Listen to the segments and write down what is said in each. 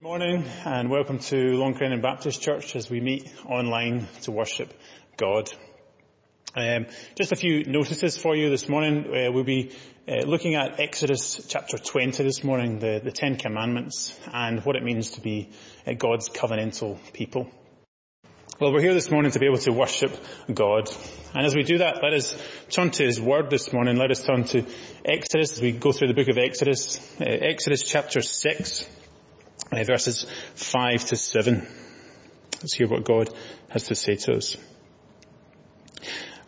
Morning and welcome to Long Crendon Baptist Church as we meet online to worship God. Um, just a few notices for you this morning. Uh, we'll be uh, looking at Exodus chapter 20 this morning, the, the Ten Commandments and what it means to be uh, God's covenantal people. Well, we're here this morning to be able to worship God. And as we do that, let us turn to His Word this morning. Let us turn to Exodus as we go through the book of Exodus. Uh, Exodus chapter 6 uh, verses 5 to 7. Let's hear what God has to say to us.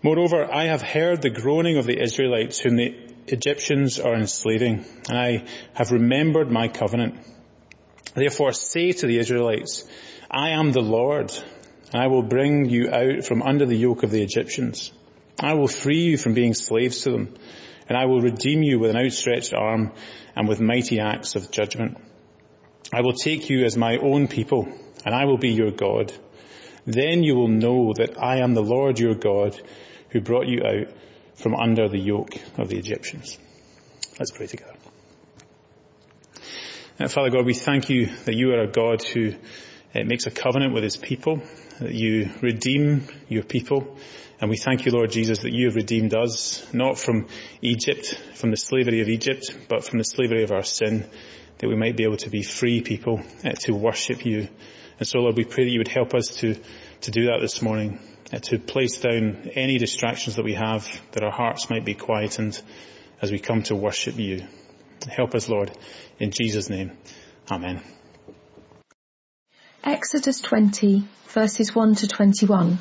Moreover, I have heard the groaning of the Israelites whom the Egyptians are enslaving, and I have remembered my covenant. Therefore say to the Israelites, I am the Lord, and I will bring you out from under the yoke of the Egyptians. I will free you from being slaves to them, and I will redeem you with an outstretched arm and with mighty acts of judgment. I will take you as my own people, and I will be your God. Then you will know that I am the Lord your God who brought you out from under the yoke of the Egyptians. Let's pray together. Now, Father God, we thank you that you are a God who uh, makes a covenant with his people, that you redeem your people, and we thank you, Lord Jesus, that you have redeemed us, not from Egypt, from the slavery of Egypt, but from the slavery of our sin that we might be able to be free people uh, to worship you. And so Lord, we pray that you would help us to, to do that this morning, uh, to place down any distractions that we have, that our hearts might be quietened as we come to worship you. Help us, Lord, in Jesus' name. Amen. Exodus 20 verses 1 to 21.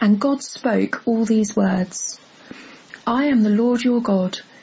And God spoke all these words. I am the Lord your God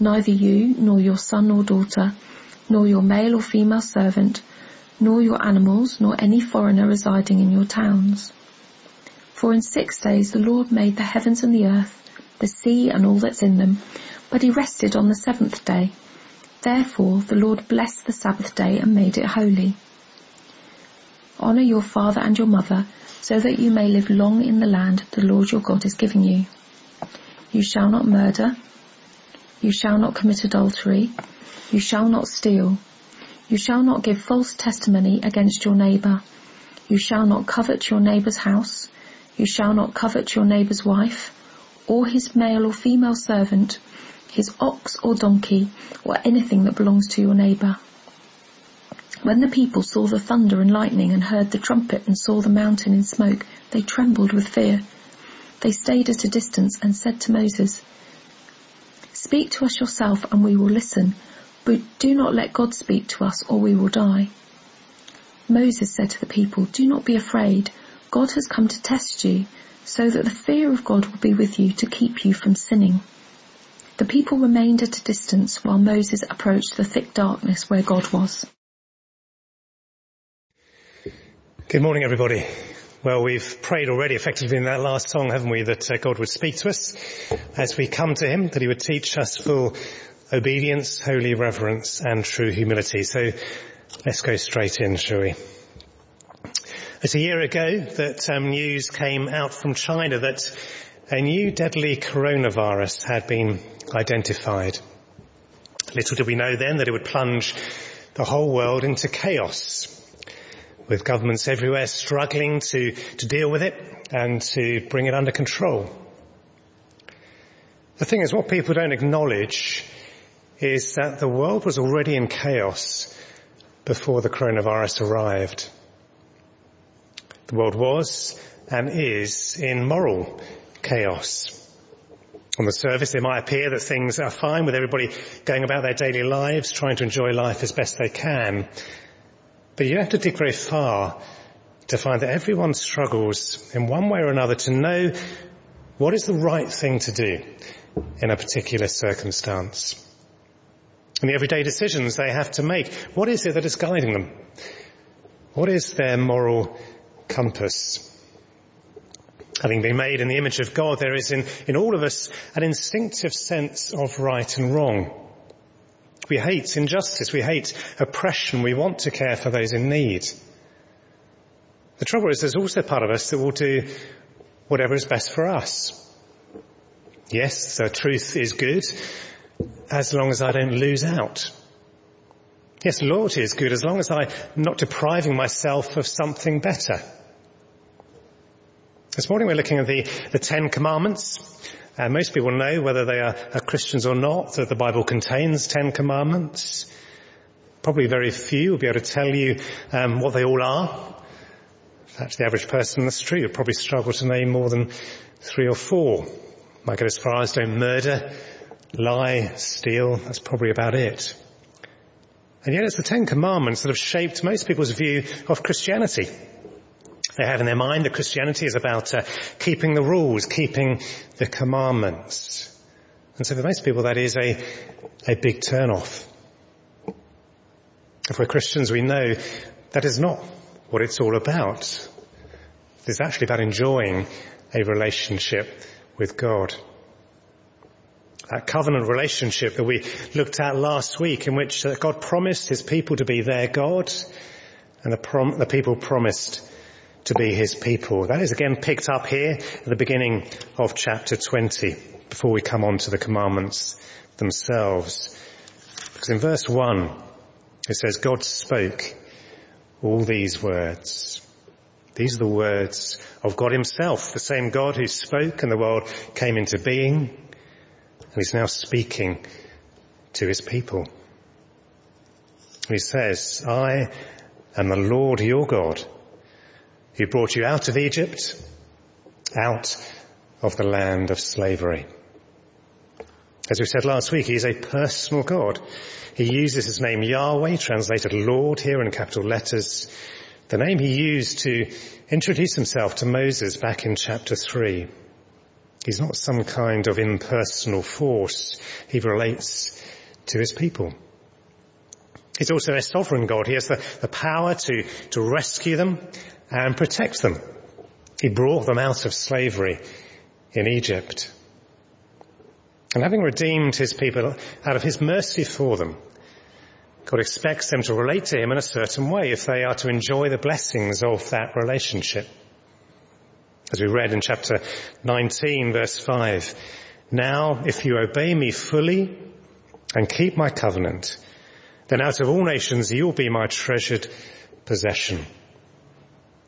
neither you, nor your son or daughter, nor your male or female servant, nor your animals, nor any foreigner residing in your towns. For in six days the Lord made the heavens and the earth, the sea and all that's in them, but he rested on the seventh day. Therefore the Lord blessed the Sabbath day and made it holy. Honour your father and your mother, so that you may live long in the land the Lord your God is giving you. You shall not murder, you shall not commit adultery. You shall not steal. You shall not give false testimony against your neighbour. You shall not covet your neighbour's house. You shall not covet your neighbour's wife, or his male or female servant, his ox or donkey, or anything that belongs to your neighbour. When the people saw the thunder and lightning and heard the trumpet and saw the mountain in smoke, they trembled with fear. They stayed at a distance and said to Moses, Speak to us yourself and we will listen, but do not let God speak to us or we will die. Moses said to the people, Do not be afraid. God has come to test you, so that the fear of God will be with you to keep you from sinning. The people remained at a distance while Moses approached the thick darkness where God was. Good morning everybody. Well, we've prayed already effectively in that last song, haven't we, that uh, God would speak to us as we come to Him, that He would teach us full obedience, holy reverence and true humility. So let's go straight in, shall we? It's a year ago that um, news came out from China that a new deadly coronavirus had been identified. Little did we know then that it would plunge the whole world into chaos with governments everywhere struggling to, to deal with it and to bring it under control. The thing is, what people don't acknowledge is that the world was already in chaos before the coronavirus arrived. The world was and is in moral chaos. On the surface, it might appear that things are fine with everybody going about their daily lives, trying to enjoy life as best they can. But you don't have to dig very far to find that everyone struggles in one way or another to know what is the right thing to do in a particular circumstance. And the everyday decisions they have to make, what is it that is guiding them? What is their moral compass? Having been made in the image of God, there is in, in all of us an instinctive sense of right and wrong. We hate injustice, we hate oppression, we want to care for those in need. The trouble is there's also part of us that will do whatever is best for us. Yes, the truth is good as long as I don't lose out. Yes, loyalty is good as long as I'm not depriving myself of something better. This morning we're looking at the, the Ten Commandments. And most people know, whether they are, are Christians or not, that the Bible contains Ten Commandments. Probably very few will be able to tell you um, what they all are. In fact, the average person in the street would probably struggle to name more than three or four. Might go as far as don't murder, lie, steal. That's probably about it. And yet it's the Ten Commandments that have shaped most people's view of Christianity. They have in their mind that Christianity is about uh, keeping the rules, keeping the commandments. And so for most people that is a, a big turn off. If we're Christians, we know that is not what it's all about. It's actually about enjoying a relationship with God. That covenant relationship that we looked at last week in which uh, God promised his people to be their God and the, prom- the people promised to be his people. That is again picked up here at the beginning of chapter 20 before we come on to the commandments themselves. Because in verse 1 it says God spoke all these words. These are the words of God himself, the same God who spoke and the world came into being and he's now speaking to his people. He says, I am the Lord your God who brought you out of Egypt, out of the land of slavery. As we said last week, he is a personal God. He uses his name Yahweh, translated Lord here in capital letters, the name he used to introduce himself to Moses back in chapter 3. He's not some kind of impersonal force. He relates to his people. He's also a sovereign God. He has the, the power to, to rescue them and protect them. He brought them out of slavery in Egypt. And having redeemed his people out of his mercy for them, God expects them to relate to him in a certain way if they are to enjoy the blessings of that relationship. As we read in chapter 19 verse 5, now if you obey me fully and keep my covenant, then out of all nations you'll be my treasured possession.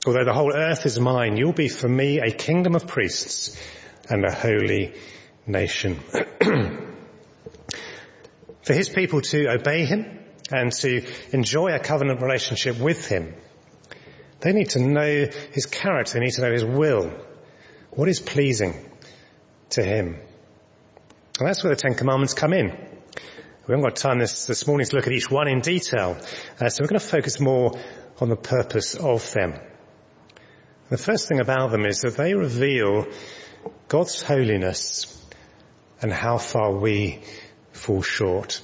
Although the whole earth is mine, you'll be for me a kingdom of priests and a holy nation. for his people to obey him and to enjoy a covenant relationship with him, they need to know his character, they need to know his will, what is pleasing to him. And that's where the Ten Commandments come in. We haven't got time this, this morning to look at each one in detail, uh, so we're going to focus more on the purpose of them. The first thing about them is that they reveal God's holiness and how far we fall short.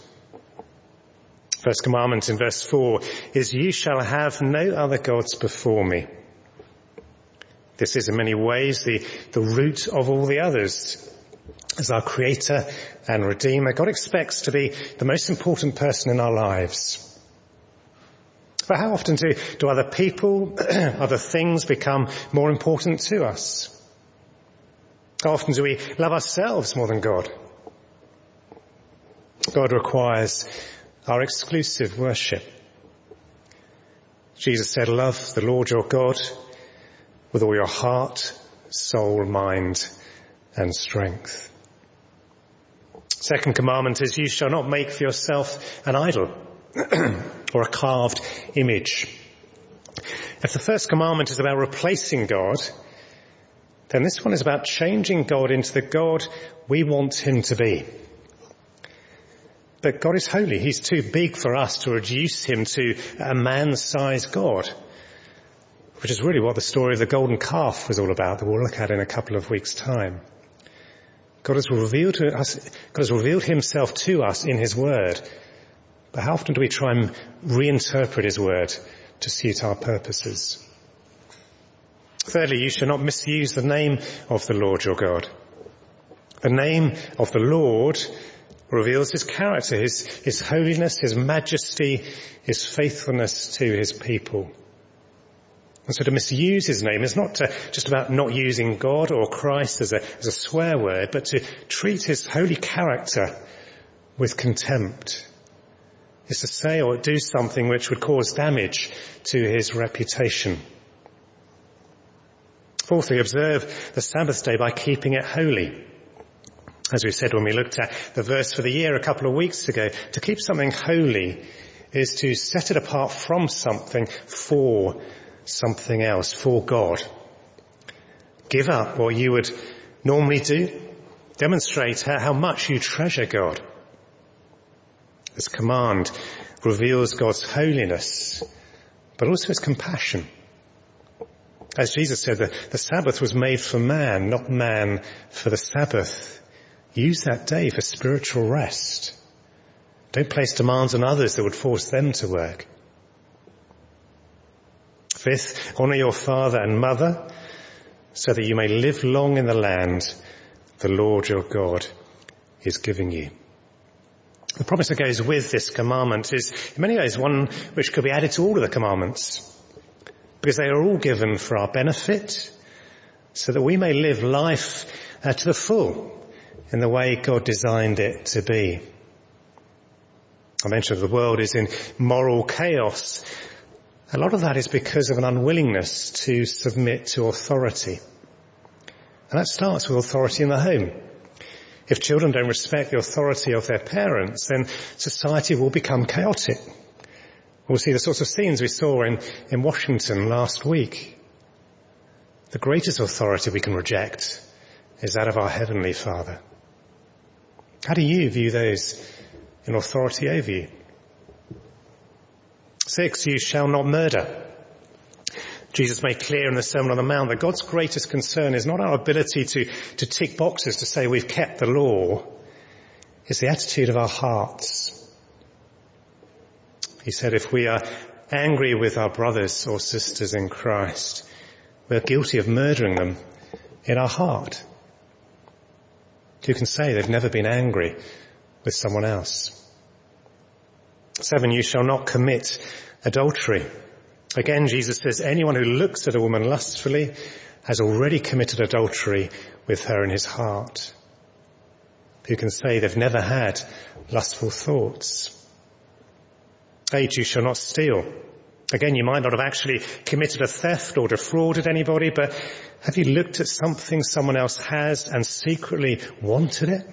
First commandment in verse 4 is, you shall have no other gods before me. This is in many ways the, the root of all the others. As our creator and redeemer, God expects to be the most important person in our lives. But how often do, do other people, other things become more important to us? How often do we love ourselves more than God? God requires our exclusive worship. Jesus said, love the Lord your God with all your heart, soul, mind, and strength. Second commandment is you shall not make for yourself an idol or a carved image. If the first commandment is about replacing God, then this one is about changing God into the God we want him to be. But God is holy. He's too big for us to reduce him to a man-sized God, which is really what the story of the golden calf was all about that we'll look at in a couple of weeks time. God has revealed to us, God has revealed himself to us in his word. But how often do we try and reinterpret his word to suit our purposes? Thirdly, you shall not misuse the name of the Lord your God. The name of the Lord reveals his character, his, his holiness, his majesty, his faithfulness to his people. And so to misuse his name is not to, just about not using God or Christ as a, as a swear word, but to treat his holy character with contempt. Is to say or do something which would cause damage to his reputation. Fourthly, observe the Sabbath day by keeping it holy. As we said when we looked at the verse for the year a couple of weeks ago, to keep something holy is to set it apart from something for something else for God. Give up what you would normally do. Demonstrate how much you treasure God. This command reveals God's holiness, but also his compassion. As Jesus said, the, the Sabbath was made for man, not man for the Sabbath. Use that day for spiritual rest. Don't place demands on others that would force them to work. Fifth, honour your father and mother so that you may live long in the land the Lord your God is giving you. The promise that goes with this commandment is in many ways one which could be added to all of the commandments because they are all given for our benefit so that we may live life uh, to the full in the way God designed it to be. I mentioned the world is in moral chaos a lot of that is because of an unwillingness to submit to authority. And that starts with authority in the home. If children don't respect the authority of their parents, then society will become chaotic. We'll see the sorts of scenes we saw in, in Washington last week. The greatest authority we can reject is that of our Heavenly Father. How do you view those in authority over you? Six, you shall not murder. Jesus made clear in the Sermon on the Mount that God's greatest concern is not our ability to, to tick boxes to say we've kept the law. It's the attitude of our hearts. He said if we are angry with our brothers or sisters in Christ, we're guilty of murdering them in our heart. Who can say they've never been angry with someone else? Seven, you shall not commit adultery. Again, Jesus says anyone who looks at a woman lustfully has already committed adultery with her in his heart. Who can say they've never had lustful thoughts? Eight, you shall not steal. Again, you might not have actually committed a theft or defrauded anybody, but have you looked at something someone else has and secretly wanted it?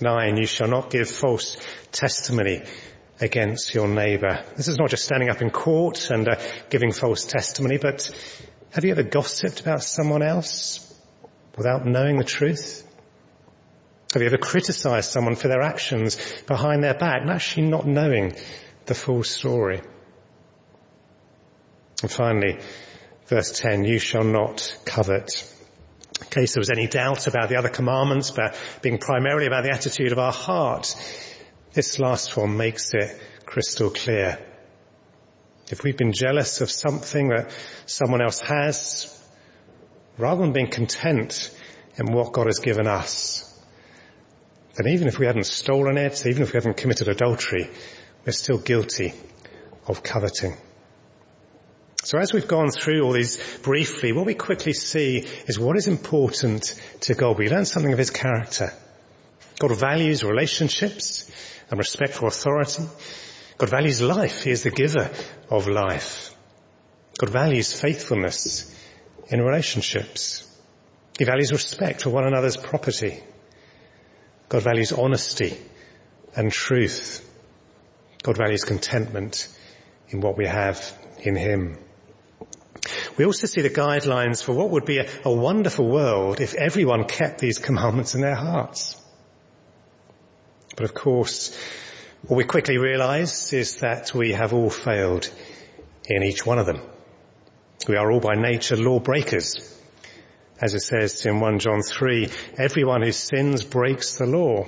Nine, you shall not give false testimony against your neighbour. This is not just standing up in court and uh, giving false testimony, but have you ever gossiped about someone else without knowing the truth? Have you ever criticised someone for their actions behind their back and actually not knowing the full story? And finally, verse 10, you shall not covet in case there was any doubt about the other commandments, but being primarily about the attitude of our heart, this last one makes it crystal clear. If we've been jealous of something that someone else has, rather than being content in what God has given us, then even if we hadn't stolen it, even if we haven't committed adultery, we're still guilty of coveting. So as we've gone through all these briefly, what we quickly see is what is important to God. We learn something of his character. God values relationships and respect for authority. God values life. He is the giver of life. God values faithfulness in relationships. He values respect for one another's property. God values honesty and truth. God values contentment in what we have in him. We also see the guidelines for what would be a, a wonderful world if everyone kept these commandments in their hearts. But of course, what we quickly realize is that we have all failed in each one of them. We are all by nature lawbreakers. As it says in 1 John 3, everyone who sins breaks the law.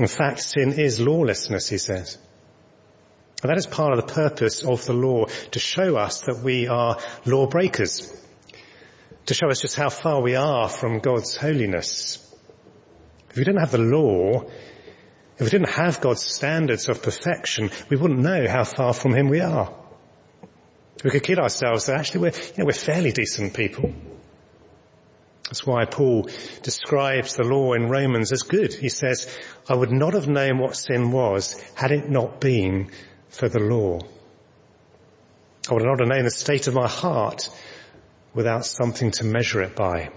In fact, sin is lawlessness, he says. And that is part of the purpose of the law, to show us that we are lawbreakers. To show us just how far we are from God's holiness. If we didn't have the law, if we didn't have God's standards of perfection, we wouldn't know how far from Him we are. We could kid ourselves that actually we're, you know, we're fairly decent people. That's why Paul describes the law in Romans as good. He says, I would not have known what sin was had it not been for the law. I would not have known the state of my heart without something to measure it by,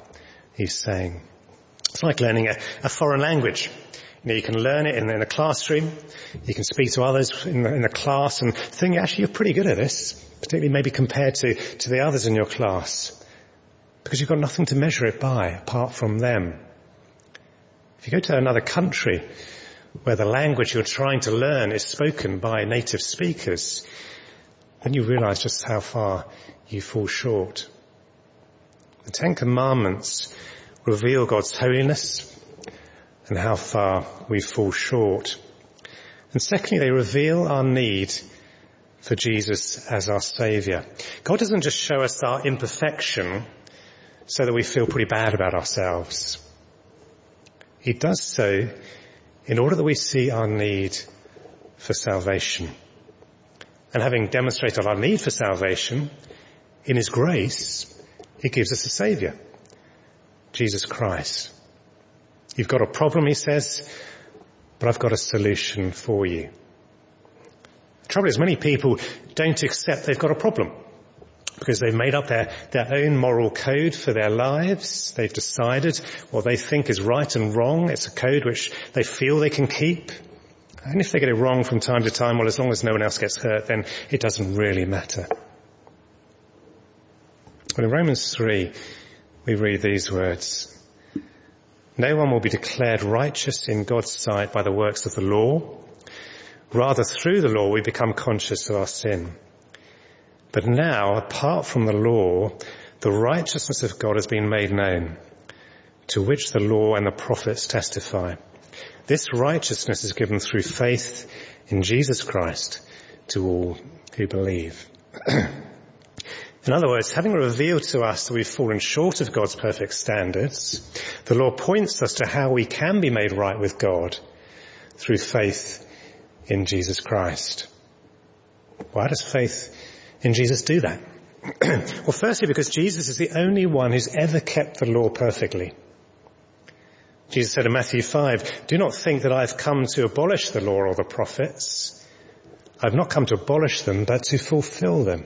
he's saying. It's like learning a, a foreign language. You, know, you can learn it in, in, a classroom, you can speak to others in the, in the class and think actually you're pretty good at this, particularly maybe compared to, to the others in your class. Because you've got nothing to measure it by apart from them. If you go to another country, where the language you're trying to learn is spoken by native speakers, then you realize just how far you fall short. The Ten Commandments reveal God's holiness and how far we fall short. And secondly, they reveal our need for Jesus as our Saviour. God doesn't just show us our imperfection so that we feel pretty bad about ourselves. He does so in order that we see our need for salvation. And having demonstrated our need for salvation, in His grace, He gives us a Saviour, Jesus Christ. You've got a problem, He says, but I've got a solution for you. The trouble is many people don't accept they've got a problem because they've made up their, their own moral code for their lives. They've decided what they think is right and wrong. It's a code which they feel they can keep. And if they get it wrong from time to time, well, as long as no one else gets hurt, then it doesn't really matter. But in Romans 3, we read these words. No one will be declared righteous in God's sight by the works of the law. Rather, through the law, we become conscious of our sin. But now, apart from the law, the righteousness of God has been made known, to which the law and the prophets testify. This righteousness is given through faith in Jesus Christ to all who believe. In other words, having revealed to us that we've fallen short of God's perfect standards, the law points us to how we can be made right with God through faith in Jesus Christ. Why does faith in Jesus do that? well, firstly, because Jesus is the only one who's ever kept the law perfectly. Jesus said in Matthew 5, do not think that I've come to abolish the law or the prophets. I've not come to abolish them, but to fulfill them.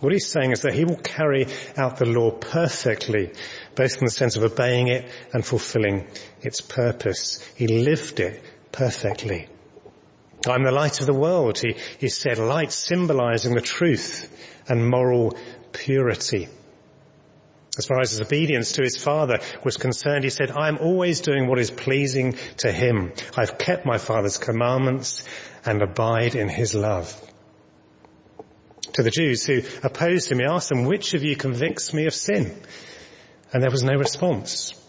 What he's saying is that he will carry out the law perfectly, both in the sense of obeying it and fulfilling its purpose. He lived it perfectly. I'm the light of the world, he, he said, light symbolizing the truth and moral purity. As far as his obedience to his father was concerned, he said, I am always doing what is pleasing to him. I've kept my father's commandments and abide in his love. To the Jews who opposed him, he asked them, which of you convicts me of sin? And there was no response.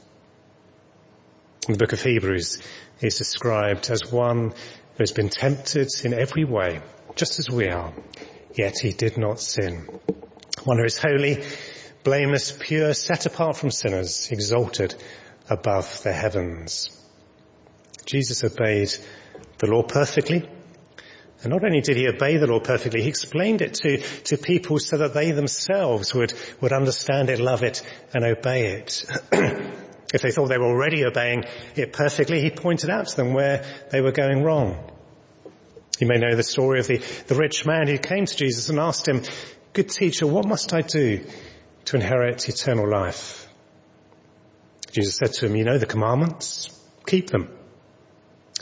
The book of Hebrews, he's described as one who has been tempted in every way, just as we are, yet he did not sin. One who is holy, blameless, pure, set apart from sinners, exalted above the heavens. Jesus obeyed the law perfectly. And not only did he obey the law perfectly, he explained it to, to people so that they themselves would, would understand it, love it, and obey it. If they thought they were already obeying it perfectly, he pointed out to them where they were going wrong. You may know the story of the, the rich man who came to Jesus and asked him, good teacher, what must I do to inherit eternal life? Jesus said to him, you know the commandments, keep them.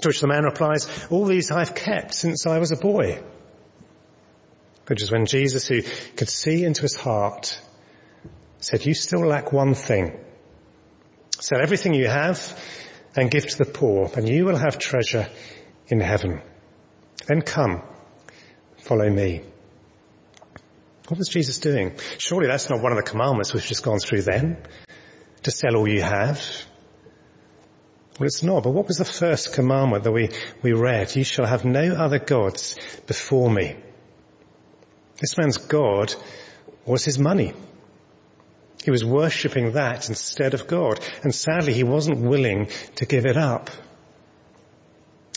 To which the man replies, all these I've kept since I was a boy. which is when Jesus, who could see into his heart, said, you still lack one thing. Sell everything you have and give to the poor, and you will have treasure in heaven. Then come, follow me. What was Jesus doing? Surely that's not one of the commandments we've just gone through then. To sell all you have. Well, it's not, but what was the first commandment that we, we read? You shall have no other gods before me. This man's God was his money. He was worshipping that instead of God. And sadly, he wasn't willing to give it up.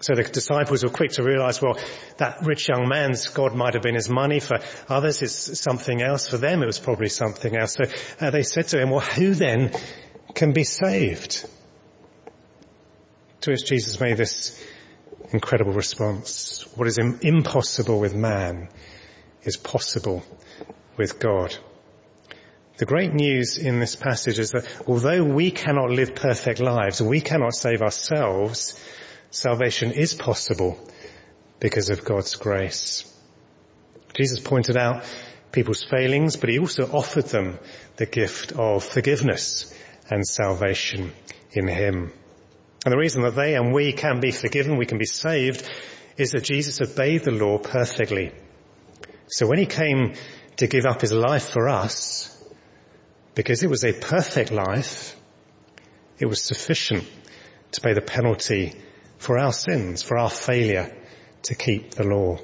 So the disciples were quick to realize, well, that rich young man's God might have been his money. For others, it's something else. For them, it was probably something else. So uh, they said to him, well, who then can be saved? To which Jesus made this incredible response. What is impossible with man is possible with God. The great news in this passage is that although we cannot live perfect lives, we cannot save ourselves, salvation is possible because of God's grace. Jesus pointed out people's failings, but he also offered them the gift of forgiveness and salvation in him. And the reason that they and we can be forgiven, we can be saved, is that Jesus obeyed the law perfectly. So when he came to give up his life for us, because it was a perfect life, it was sufficient to pay the penalty for our sins, for our failure to keep the law.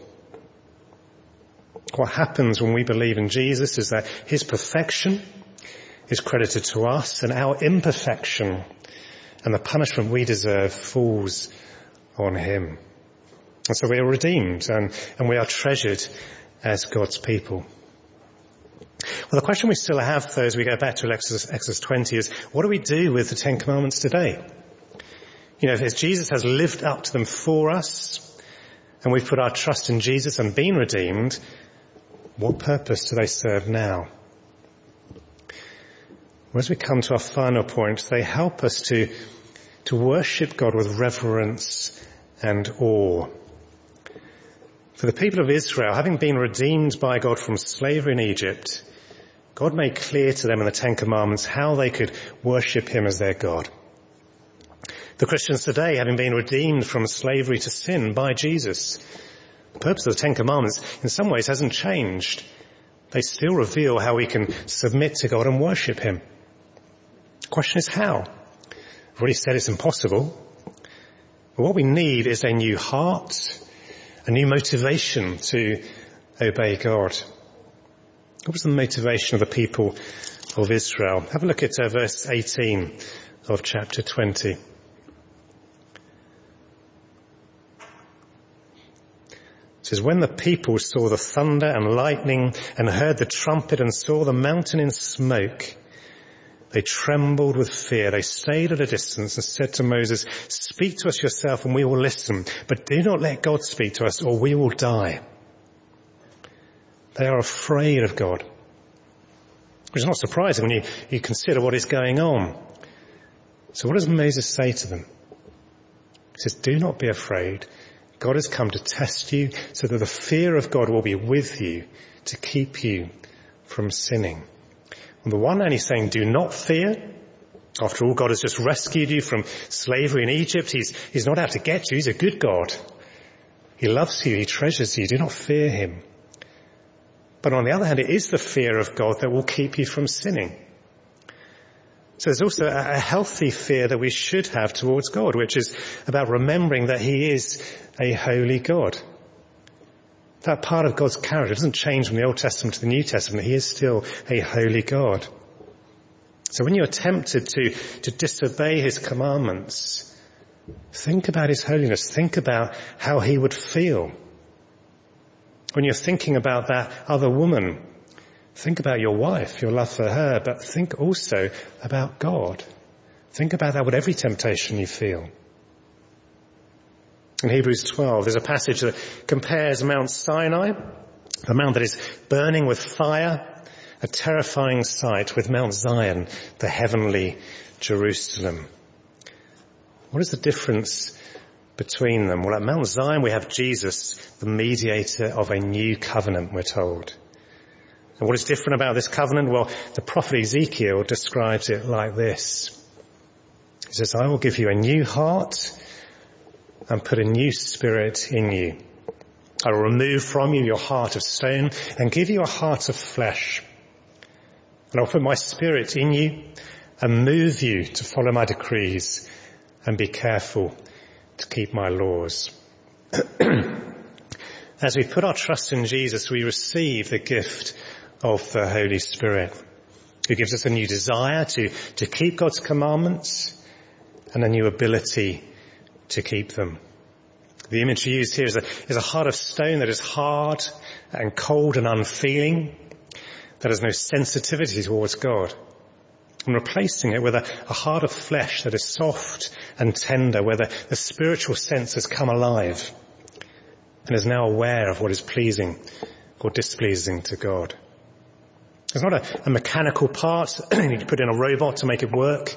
What happens when we believe in Jesus is that his perfection is credited to us and our imperfection and the punishment we deserve falls on him. And so we are redeemed and, and we are treasured as God's people. Well, the question we still have, though, as we go back to Exodus, Exodus 20 is, what do we do with the Ten Commandments today? You know, if Jesus has lived up to them for us, and we've put our trust in Jesus and been redeemed, what purpose do they serve now? Well, as we come to our final point, they help us to, to worship God with reverence and awe. For the people of Israel, having been redeemed by God from slavery in Egypt, God made clear to them in the Ten Commandments how they could worship Him as their God. The Christians today, having been redeemed from slavery to sin by Jesus, the purpose of the Ten Commandments in some ways hasn't changed. They still reveal how we can submit to God and worship Him. The question is how? I've already said it's impossible. But what we need is a new heart, a new motivation to obey God. What was the motivation of the people of Israel? Have a look at uh, verse 18 of chapter 20. It says, when the people saw the thunder and lightning and heard the trumpet and saw the mountain in smoke, they trembled with fear. They stayed at a distance and said to Moses, speak to us yourself and we will listen, but do not let God speak to us or we will die. They are afraid of God. Which is not surprising when you, you consider what is going on. So what does Moses say to them? He says, do not be afraid. God has come to test you so that the fear of God will be with you to keep you from sinning. On the one hand, he's saying, do not fear. After all, God has just rescued you from slavery in Egypt. He's, he's not out to get you. He's a good God. He loves you. He treasures you. Do not fear him. But on the other hand, it is the fear of God that will keep you from sinning. So there's also a healthy fear that we should have towards God, which is about remembering that He is a holy God. That part of God's character doesn't change from the Old Testament to the New Testament. He is still a holy God. So when you're tempted to, to disobey His commandments, think about His holiness. Think about how He would feel. When you're thinking about that other woman, think about your wife, your love for her, but think also about God. Think about that with every temptation you feel. In Hebrews 12, there's a passage that compares Mount Sinai, the mount that is burning with fire, a terrifying sight, with Mount Zion, the heavenly Jerusalem. What is the difference between them. Well, at Mount Zion we have Jesus, the mediator of a new covenant, we're told. And what is different about this covenant? Well, the prophet Ezekiel describes it like this. He says, I will give you a new heart and put a new spirit in you. I will remove from you your heart of stone and give you a heart of flesh. And I'll put my spirit in you and move you to follow my decrees and be careful to keep my laws. As we put our trust in Jesus, we receive the gift of the Holy Spirit, who gives us a new desire to, to keep God's commandments and a new ability to keep them. The image used here is a, is a heart of stone that is hard and cold and unfeeling, that has no sensitivity towards God. And replacing it with a, a heart of flesh that is soft and tender, where the, the spiritual sense has come alive and is now aware of what is pleasing or displeasing to God. It's not a, a mechanical part you need to put in a robot to make it work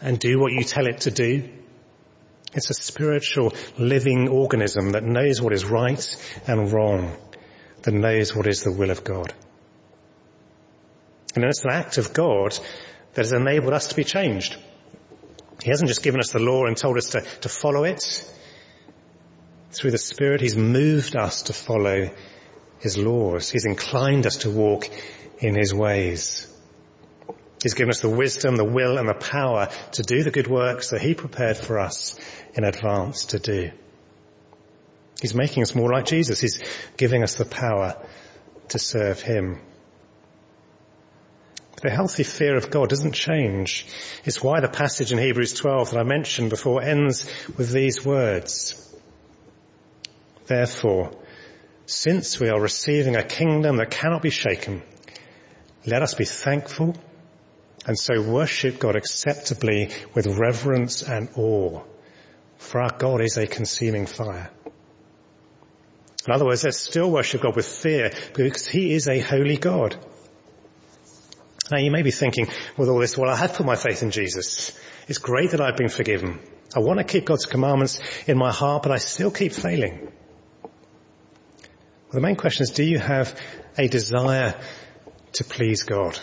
and do what you tell it to do. It's a spiritual living organism that knows what is right and wrong, that knows what is the will of God. And it's an act of God that has enabled us to be changed. He hasn't just given us the law and told us to, to follow it. Through the Spirit, He's moved us to follow His laws. He's inclined us to walk in His ways. He's given us the wisdom, the will and the power to do the good works that He prepared for us in advance to do. He's making us more like Jesus. He's giving us the power to serve Him. The healthy fear of God doesn't change. It's why the passage in Hebrews 12 that I mentioned before ends with these words. Therefore, since we are receiving a kingdom that cannot be shaken, let us be thankful and so worship God acceptably with reverence and awe. For our God is a consuming fire. In other words, let's still worship God with fear because He is a holy God. Now you may be thinking with all this, well I have put my faith in Jesus. It's great that I've been forgiven. I want to keep God's commandments in my heart, but I still keep failing. Well, the main question is, do you have a desire to please God?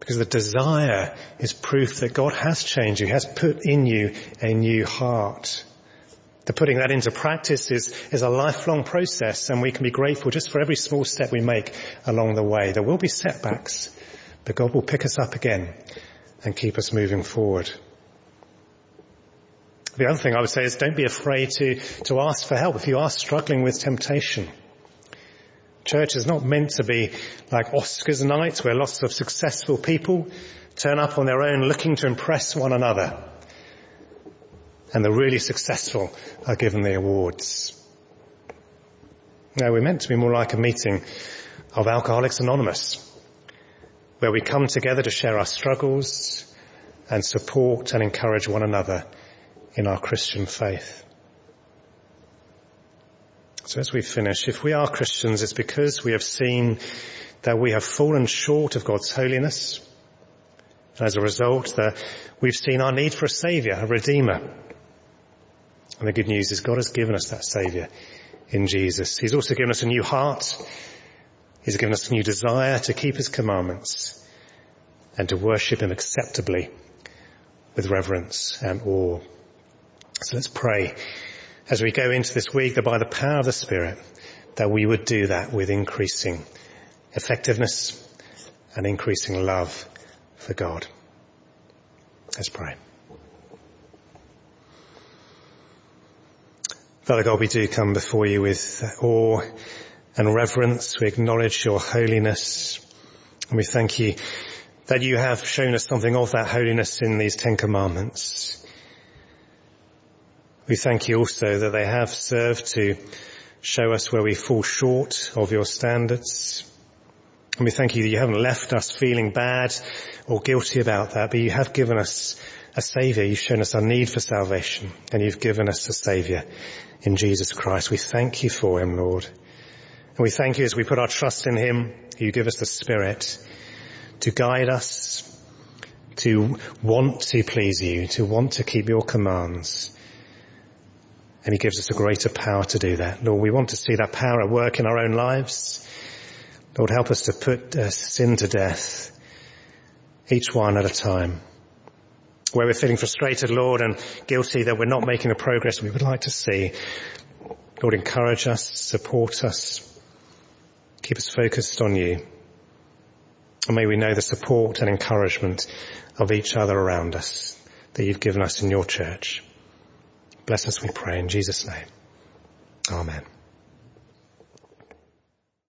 Because the desire is proof that God has changed you, has put in you a new heart. The putting that into practice is, is a lifelong process and we can be grateful just for every small step we make along the way. There will be setbacks, but God will pick us up again and keep us moving forward. The other thing I would say is don't be afraid to, to ask for help if you are struggling with temptation. Church is not meant to be like Oscars night where lots of successful people turn up on their own looking to impress one another. And the really successful are given the awards. No, we're meant to be more like a meeting of Alcoholics Anonymous, where we come together to share our struggles and support and encourage one another in our Christian faith. So as we finish, if we are Christians, it's because we have seen that we have fallen short of God's holiness. And as a result, that we've seen our need for a saviour, a redeemer. And the good news is God has given us that saviour in Jesus. He's also given us a new heart. He's given us a new desire to keep his commandments and to worship him acceptably with reverence and awe. So let's pray as we go into this week that by the power of the Spirit, that we would do that with increasing effectiveness and increasing love for God. Let's pray. Father God, we do come before you with awe and reverence. We acknowledge your holiness and we thank you that you have shown us something of that holiness in these Ten Commandments. We thank you also that they have served to show us where we fall short of your standards. And we thank you that you haven't left us feeling bad or guilty about that, but you have given us a saviour. You've shown us our need for salvation and you've given us a saviour in Jesus Christ. We thank you for him, Lord. And we thank you as we put our trust in him, you give us the spirit to guide us, to want to please you, to want to keep your commands and he gives us a greater power to do that. Lord, we want to see that power at work in our own lives. Lord, help us to put uh, sin to death, each one at a time. Where we're feeling frustrated, Lord, and guilty that we're not making the progress we would like to see. Lord, encourage us, support us, keep us focused on you. And may we know the support and encouragement of each other around us that you've given us in your church. Bless us, we pray, in Jesus' name. Amen.